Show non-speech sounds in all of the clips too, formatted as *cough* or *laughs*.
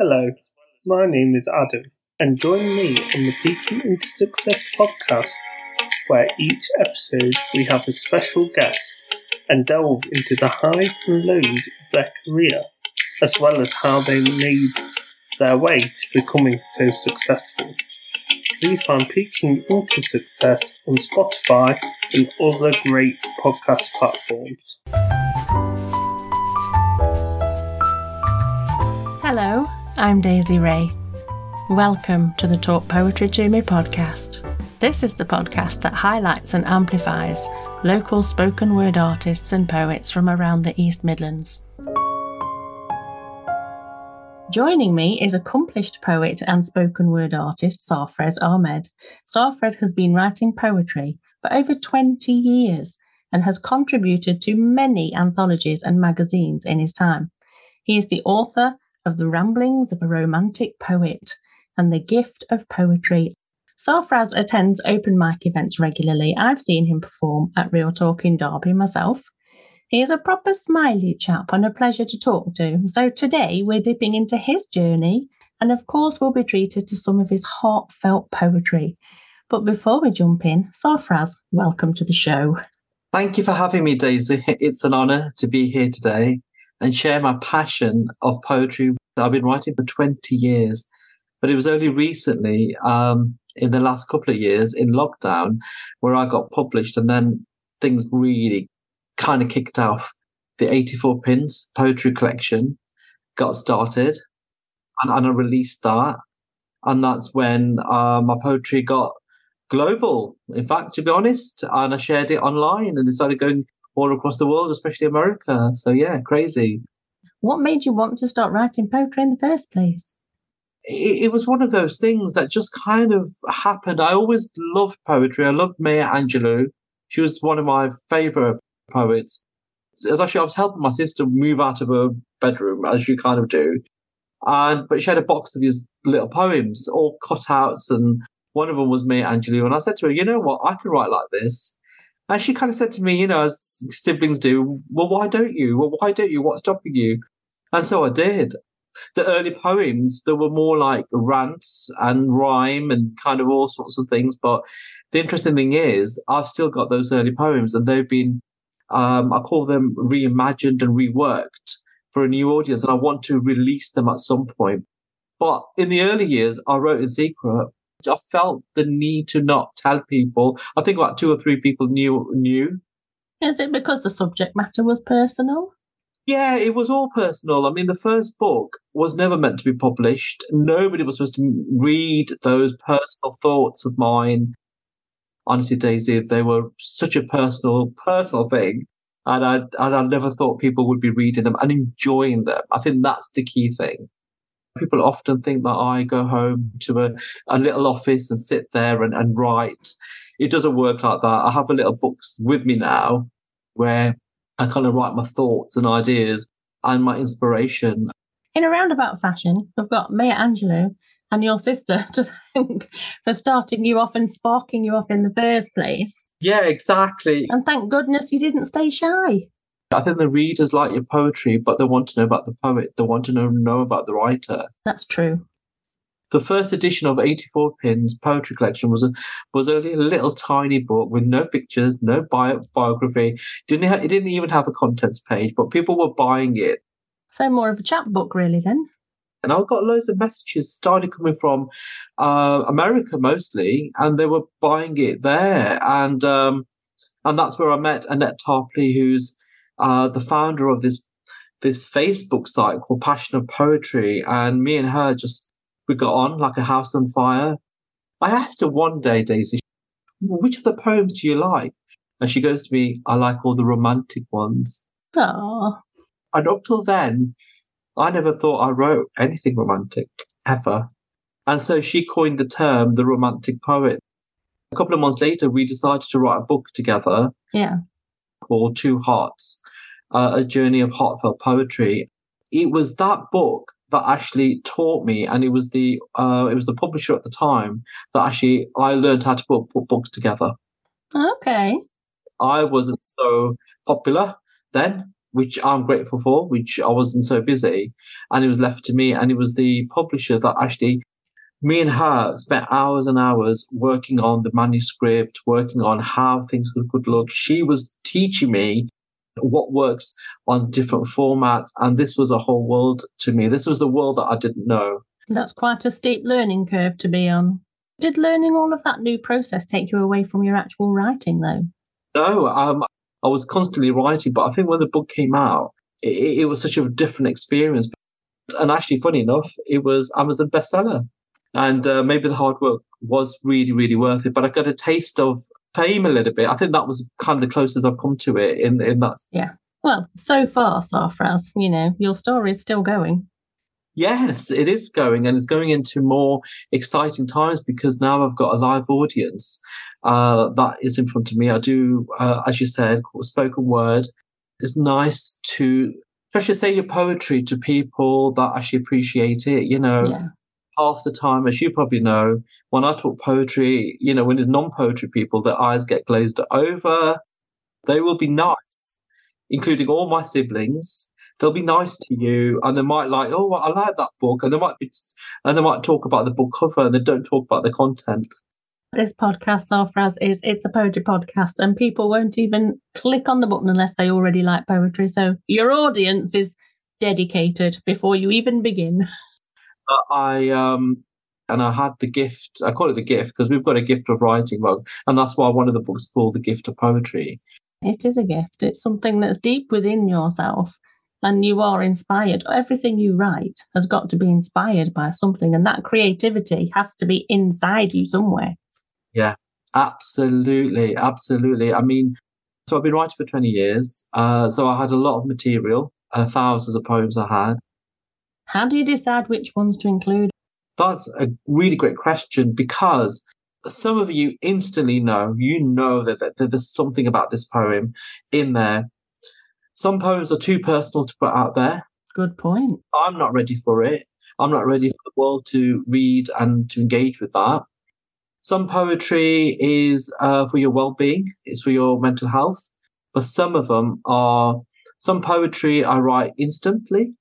Hello, my name is Adam, and join me on the Peaking into Success podcast, where each episode we have a special guest and delve into the highs and lows of their career, as well as how they made their way to becoming so successful. Please find Peaking into Success on Spotify and other great podcast platforms. Hello, I'm Daisy Ray. Welcome to the Talk Poetry to Me podcast. This is the podcast that highlights and amplifies local spoken word artists and poets from around the East Midlands. Joining me is accomplished poet and spoken word artist Sarfraz Ahmed. Sarfraz has been writing poetry for over 20 years and has contributed to many anthologies and magazines in his time. He is the author of The Ramblings of a Romantic Poet and The Gift of Poetry. Sarfraz attends open mic events regularly. I've seen him perform at Real Talk in Derby myself. He is a proper smiley chap and a pleasure to talk to. So today we're dipping into his journey and of course we'll be treated to some of his heartfelt poetry. But before we jump in, Sarfraz, welcome to the show. Thank you for having me, Daisy. *laughs* It's an honour to be here today and share my passion of poetry. I've been writing for 20 years, but it was only recently, um, in the last couple of years in lockdown, where I got published and then things really kind of kicked off. The 84 Pins poetry collection got started and, and I released that. And that's when uh, my poetry got global. In fact, to be honest, and I shared it online and it started going all across the world, especially America. So yeah, crazy. What made you want to start writing poetry in the first place? It, it was one of those things that just kind of happened. I always loved poetry. I loved Maya Angelou. She was one of my favorite poets. As actually, I was helping my sister move out of her bedroom, as you kind of do. And but she had a box of these little poems, all cutouts, and one of them was Maya Angelou. And I said to her, "You know what? I can write like this." And she kind of said to me, you know, as siblings do, well, why don't you? Well, why don't you? What's stopping you? And so I did. The early poems, there were more like rants and rhyme and kind of all sorts of things. But the interesting thing is, I've still got those early poems and they've been, um, I call them reimagined and reworked for a new audience. And I want to release them at some point. But in the early years, I wrote in secret I felt the need to not tell people. I think about two or three people knew knew. Is it because the subject matter was personal? Yeah, it was all personal. I mean, the first book was never meant to be published. Nobody was supposed to read those personal thoughts of mine. Honestly, Daisy, they were such a personal, personal thing. And I, and I never thought people would be reading them and enjoying them. I think that's the key thing people often think that I go home to a, a little office and sit there and, and write. It doesn't work like that. I have a little books with me now where I kind of write my thoughts and ideas and my inspiration. In a roundabout fashion, we've got Maya Angelou and your sister *laughs* to thank for starting you off and sparking you off in the first place. Yeah, exactly. And thank goodness you didn't stay shy. I think the readers like your poetry, but they want to know about the poet. They want to know, know about the writer. That's true. The first edition of 84 Pins Poetry Collection was a, was only a little tiny book with no pictures, no bio, biography. Didn't ha- it didn't even have a contents page, but people were buying it. So more of a chat book, really, then. And I got loads of messages started coming from uh, America mostly, and they were buying it there. And um, and that's where I met Annette Tarpley, who's uh, the founder of this this Facebook site called Passion of Poetry, and me and her just we got on like a house on fire. I asked her one day, Daisy, which of the poems do you like? And she goes to me, I like all the romantic ones. Aww. And up till then, I never thought I wrote anything romantic ever. And so she coined the term the romantic poet. A couple of months later, we decided to write a book together. Yeah. Called Two Hearts uh, a journey of heartfelt poetry. It was that book that actually taught me, and it was the uh, it was the publisher at the time that actually I learned how to put, put books together. Okay. I wasn't so popular then, which I'm grateful for, which I wasn't so busy, and it was left to me. And it was the publisher that actually, me and her spent hours and hours working on the manuscript, working on how things could look. She was teaching me what works on different formats, and this was a whole world to me. This was the world that I didn't know. That's quite a steep learning curve to be on. Did learning all of that new process take you away from your actual writing, though? No, um, I was constantly writing, but I think when the book came out, it, it was such a different experience. And actually, funny enough, it was Amazon bestseller. And uh, maybe the hard work was really, really worth it. But I got a taste of fame a little bit. I think that was kind of the closest I've come to it in, in that. Yeah. Well, so far, Sarfraz, you know, your story is still going. Yes, it is going, and it's going into more exciting times because now I've got a live audience uh, that is in front of me. I do, uh, as you said, spoken word. It's nice to, especially say your poetry to people that actually appreciate it. You know, Yeah. Half the time, as you probably know, when I talk poetry, you know, when there's non-poetry people, their eyes get glazed over. They will be nice, including all my siblings. They'll be nice to you, and they might like, oh, I like that book, and they might be, and they might talk about the book cover, and they don't talk about the content. This podcast, Sarfraz, is it's a poetry podcast, and people won't even click on the button unless they already like poetry. So your audience is dedicated before you even begin. *laughs* But I um and I had the gift. I call it the gift because we've got a gift of writing, well, and that's why one of the books is called the gift of poetry. It is a gift. It's something that's deep within yourself, and you are inspired. Everything you write has got to be inspired by something, and that creativity has to be inside you somewhere. Yeah, absolutely, absolutely. I mean, so I've been writing for twenty years. Uh, so I had a lot of material, uh, thousands of poems I had. How do you decide which ones to include? That's a really great question because some of you instantly know, you know that, that, that there's something about this poem in there. Some poems are too personal to put out there. Good point. I'm not ready for it. I'm not ready for the world to read and to engage with that. Some poetry is uh, for your well-being, it's for your mental health, but some of them are some poetry I write instantly.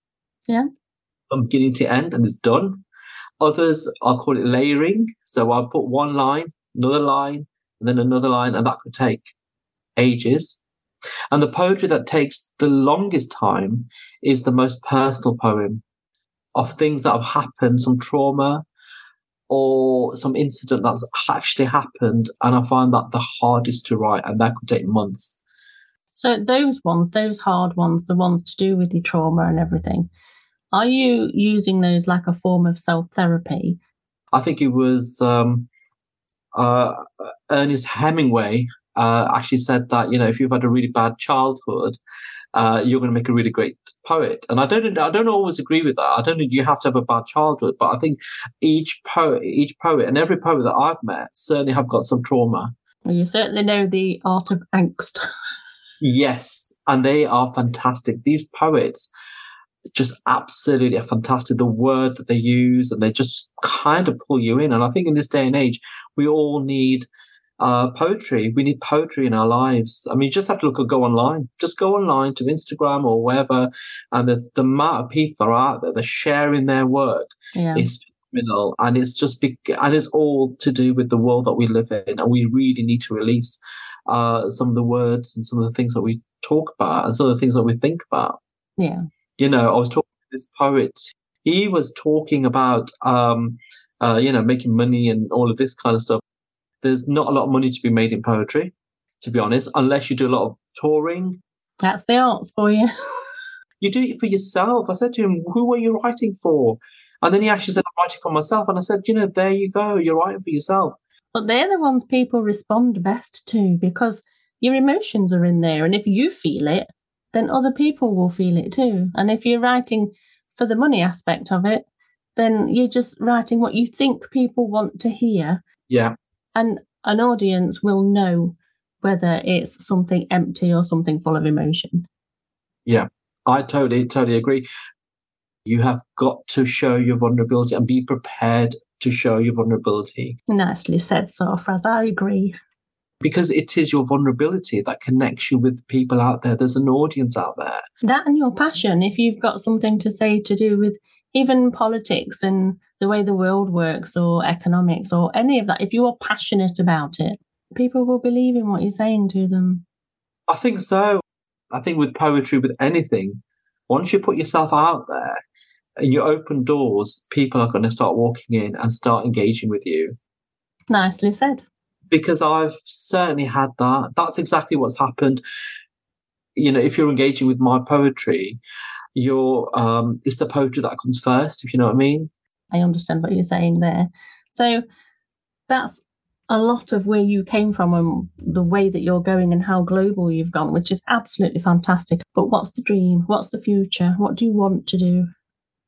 Yeah. From beginning to end, and it's done. Others I call it layering, so I'll put one line, another line, and then another line, and that could take ages. And the poetry that takes the longest time is the most personal poem of things that have happened, some trauma or some incident that's actually happened. And I find that the hardest to write, and that could take months. So those ones, those hard ones, the ones to do with the trauma and everything, are you using those like a form of self-therapy? I think it was um, uh, Ernest Hemingway uh, actually said that you know if you've had a really bad childhood, uh, you're going to make a really great poet. And I don't I don't always agree with that. I don't think you have to have a bad childhood, but I think each poet, each poet, and every poet that I've met certainly have got some trauma. Well, you certainly know the art of angst. *laughs* Yes, and they are fantastic. These poets just absolutely fantastic. The word that they use, and they just kind of pull you in. And I think in this day and age, we all need uh, poetry. We need poetry in our lives. I mean, you just have to look at go online. Just go online to Instagram or wherever, and the, the amount of people that are out there, they're sharing their work yeah. is phenomenal. And it's just, be- and it's all to do with the world that we live in. And we really need to release uh, some of the words and some of the things that we talk about and some of the things that we think about. Yeah. You know, I was talking to this poet. He was talking about, um, uh, you know, making money and all of this kind of stuff. There's not a lot of money to be made in poetry, to be honest, unless you do a lot of touring. That's the arts for you. *laughs* You do it for yourself. I said to him, "Who are you writing for?" And then he actually said, "I'm writing for myself." And I said, "You know, there you go. You're writing for yourself." But they're the ones people respond best to because your emotions are in there. And if you feel it, then other people will feel it too. And if you're writing for the money aspect of it, then you're just writing what you think people want to hear. Yeah, And an audience will know whether it's something empty or something full of emotion. Yeah. I totally, totally agree. You have got to show your vulnerability and be prepared to show your vulnerability. Nicely said, Sarfraz. I agree. Because it is your vulnerability that connects you with people out there. There's an audience out there. That and your passion, if you've got something to say to do with even politics and the way the world works or economics or any of that, if you are passionate about it, people will believe in what you're saying to them. I think so. I think with poetry, with anything, once you put yourself out there and you open doors, people are going to start walking in and start engaging with you. Nicely said because I've certainly had that. That's exactly what's happened. You know, if you're engaging with my poetry, you're um, it's the poetry that comes first. If you know what I mean. I understand what you're saying there. So that's a lot of where you came from and the way that you're going and how global you've gone, which is absolutely fantastic. But what's the dream? What's the future? What do you want to do?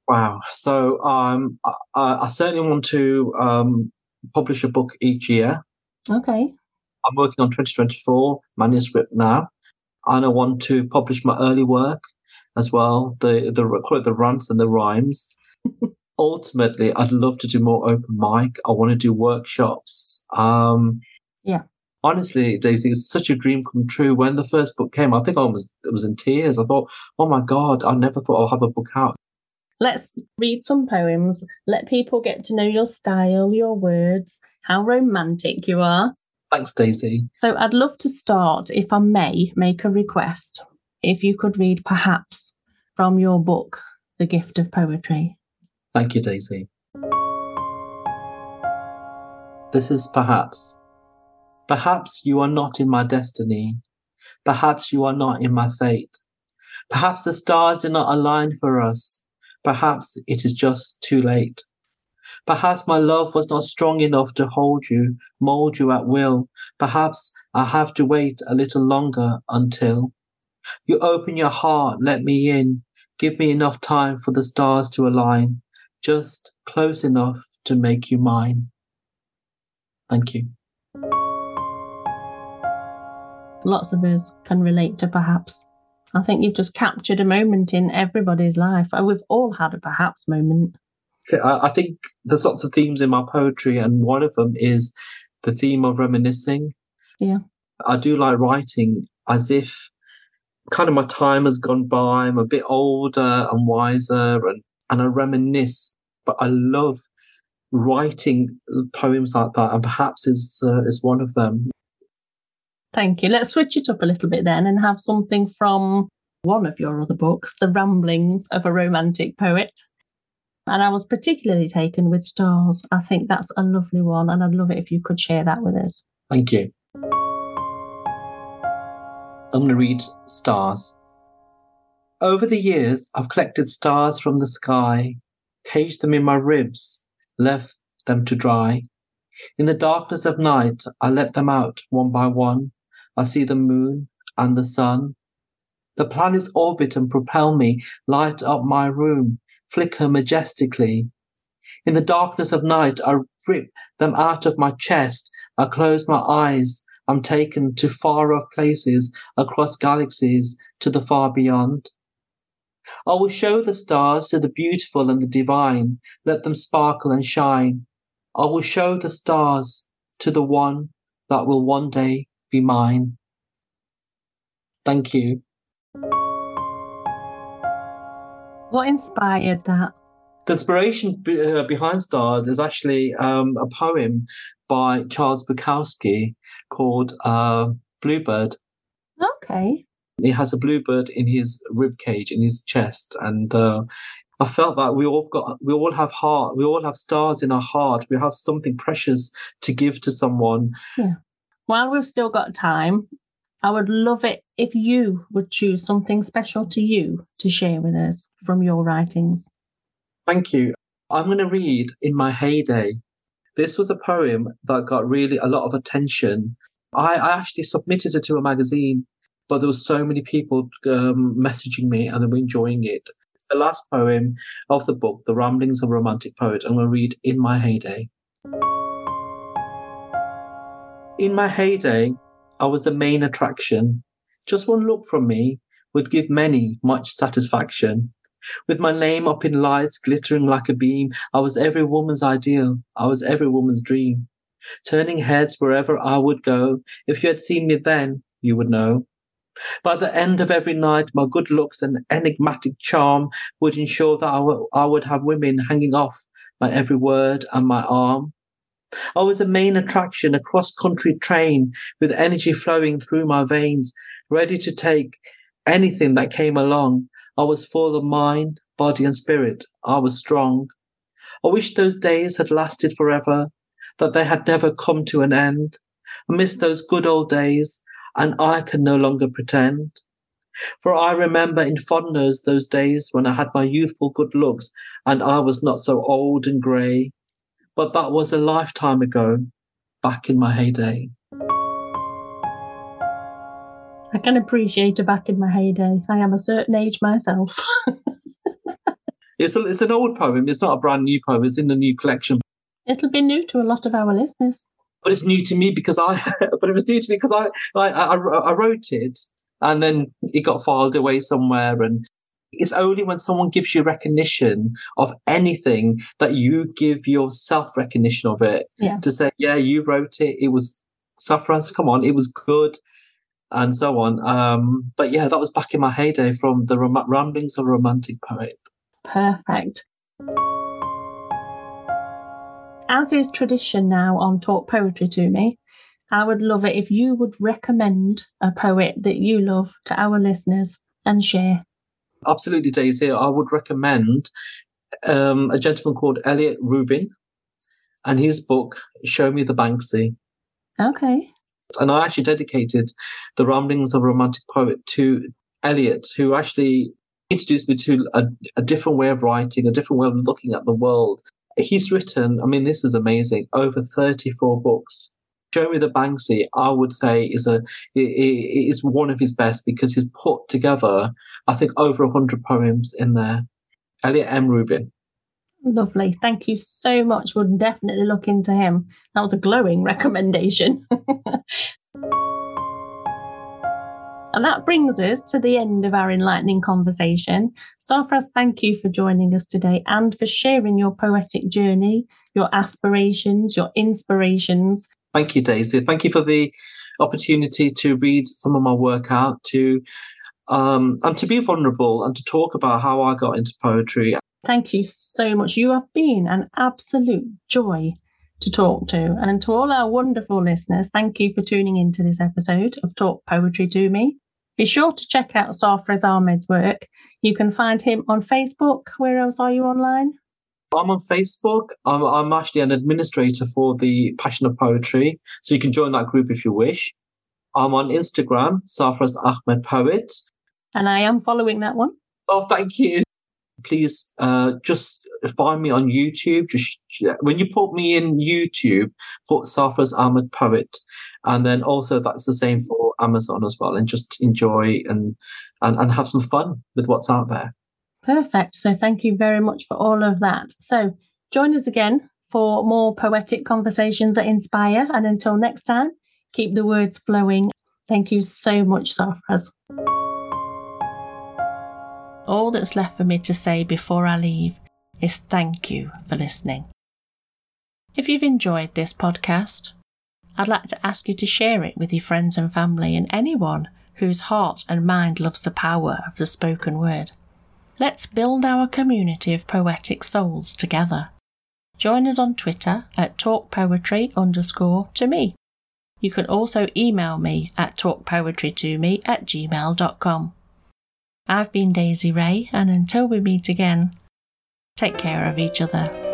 Wow. So um, I, I certainly want to um, publish a book each year. Okay. I'm working on 2024 manuscript now, and I want to publish my early work as well. The the call it the rants and the rhymes. *laughs* Ultimately, I'd love to do more open mic. I want to do workshops. Um, yeah. Honestly, Daisy, it's such a dream come true. When the first book came, I think I was I was in tears. I thought, oh my god, I never thought I'll have a book out. Let's read some poems. Let people get to know your style, your words, how romantic you are. Thanks, Daisy. So I'd love to start, if I may, make a request. If you could read perhaps from your book, The Gift of Poetry. Thank you, Daisy. This is perhaps. Perhaps you are not in my destiny. Perhaps you are not in my fate. Perhaps the stars did not align for us. Perhaps it is just too late. Perhaps my love was not strong enough to hold you, mold you at will. Perhaps I have to wait a little longer until you open your heart, let me in. Give me enough time for the stars to align, just close enough to make you mine. Thank you. Lots of us can relate to perhaps. I think you've just captured a moment in everybody's life. We've all had a perhaps moment. I think there's lots of themes in my poetry, and one of them is the theme of reminiscing. Yeah. I do like writing as if kind of my time has gone by. I'm a bit older and wiser, and, and I reminisce. But I love writing poems like that, and perhaps is uh, is one of them. Thank you. Let's switch it up a little bit then and have something from one of your other books, The Ramblings of a Romantic Poet. And I was particularly taken with stars. I think that's a lovely one, and I'd love it if you could share that with us. Thank you. I'm going to read stars. Over the years, I've collected stars from the sky, caged them in my ribs, left them to dry. In the darkness of night, I let them out one by one. I see the moon and the sun. The planets orbit and propel me, light up my room, flicker majestically. In the darkness of night, I rip them out of my chest. I close my eyes. I'm taken to far off places, across galaxies, to the far beyond. I will show the stars to the beautiful and the divine. Let them sparkle and shine. I will show the stars to the one that will one day be mine. Thank you. What inspired that? The inspiration uh, behind Stars is actually um, a poem by Charles Bukowski called uh, Bluebird. Okay. He has a bluebird in his rib cage, in his chest, and uh, I felt that we all got, we all have heart, we all have stars in our heart. We have something precious to give to someone. Yeah. While we've still got time, I would love it if you would choose something special to you to share with us from your writings. Thank you. I'm going to read In My Heyday. This was a poem that got really a lot of attention. I, I actually submitted it to a magazine, but there were so many people um, messaging me and they were enjoying it. It's the last poem of the book, The Ramblings of a Romantic Poet. I'm going to read In My Heyday. In my heyday, I was the main attraction. Just one look from me would give many much satisfaction. With my name up in lights glittering like a beam, I was every woman's ideal. I was every woman's dream. turning heads wherever I would go. If you had seen me then, you would know. By the end of every night, my good looks and enigmatic charm would ensure that I, w- I would have women hanging off my every word and my arm. I was a main attraction, a cross country train with energy flowing through my veins, ready to take anything that came along. I was full of mind, body, and spirit. I was strong. I wish those days had lasted forever, that they had never come to an end. I miss those good old days, and I can no longer pretend. For I remember in fondness those days when I had my youthful good looks and I was not so old and grey. But that was a lifetime ago, back in my heyday. I can appreciate a back in my heyday. I am a certain age myself. *laughs* It's, a, it's an old poem. It's not a brand new poem. It's in the new collection. It'll be new to a lot of our listeners. But it's new to me because I. *laughs* but it was new to me because I, I, I, I wrote it, and then it got filed away somewhere. And it's only when someone gives you recognition of anything that you give yourself recognition of it. Yeah. To say, yeah, you wrote it. It was Sarfraz. Come on, it was good. And so on. Um, but yeah, that was back in my heyday from the rom- ramblings of a romantic poet. Perfect. As is tradition now on Talk Poetry to me, I would love it if you would recommend a poet that you love to our listeners and share. Absolutely, Daisy. I would recommend um, a gentleman called Elliot Rubin and his book, Show Me the Banksy. Okay. And I actually dedicated the Ramblings of a Romantic Poet to Elliot, who actually introduced me to a, a different way of writing, a different way of looking at the world. He's written, I mean, this is amazing, over 34 books. Me the Banksy, I would say, is a is one of his best because he's put together, I think, over 100 poems in there. Elliot M. Rubin. Lovely. Thank you so much. We'll definitely look into him. That was a glowing *laughs* recommendation. *laughs* And that brings us to the end of our enlightening conversation. Sarfraz, thank you for joining us today and for sharing your poetic journey, your aspirations, your inspirations. Thank you, Daisy. Thank you for the opportunity to read some of my work out, to um, and to be vulnerable and to talk about how I got into poetry. Thank you so much. You have been an absolute joy to talk to. And to all our wonderful listeners, thank you for tuning into this episode of Talk Poetry to Me. Be sure to check out Sarfraz Ahmed's work. You can find him on Facebook. Where else are you online? I'm on Facebook. I'm, I'm actually an administrator for the Passion of Poetry, so you can join that group if you wish. I'm on Instagram, Sarfraz Ahmed Poet. And I am following that one. Oh, thank you. Please uh, just find me on YouTube. Just when you put me in YouTube, put Sarfraz Ahmed Poet, and then also that's the same for Amazon as well. And just enjoy and and, and have some fun with what's out there. Perfect. So thank you very much for all of that. So join us again for more poetic conversations that inspire. And until next time, keep the words flowing. Thank you so much, Sarfraz. All that's left for me to say before I leave is thank you for listening. If you've enjoyed this podcast, I'd like to ask you to share it with your friends and family and anyone whose heart and mind loves the power of the spoken word. Let's build our community of poetic souls together. Join us on Twitter at talkpoetry underscore to me. You can also email me at talkpoetrytome at gmail.com. I've been Daisy Ray, and until we meet again, take care of each other.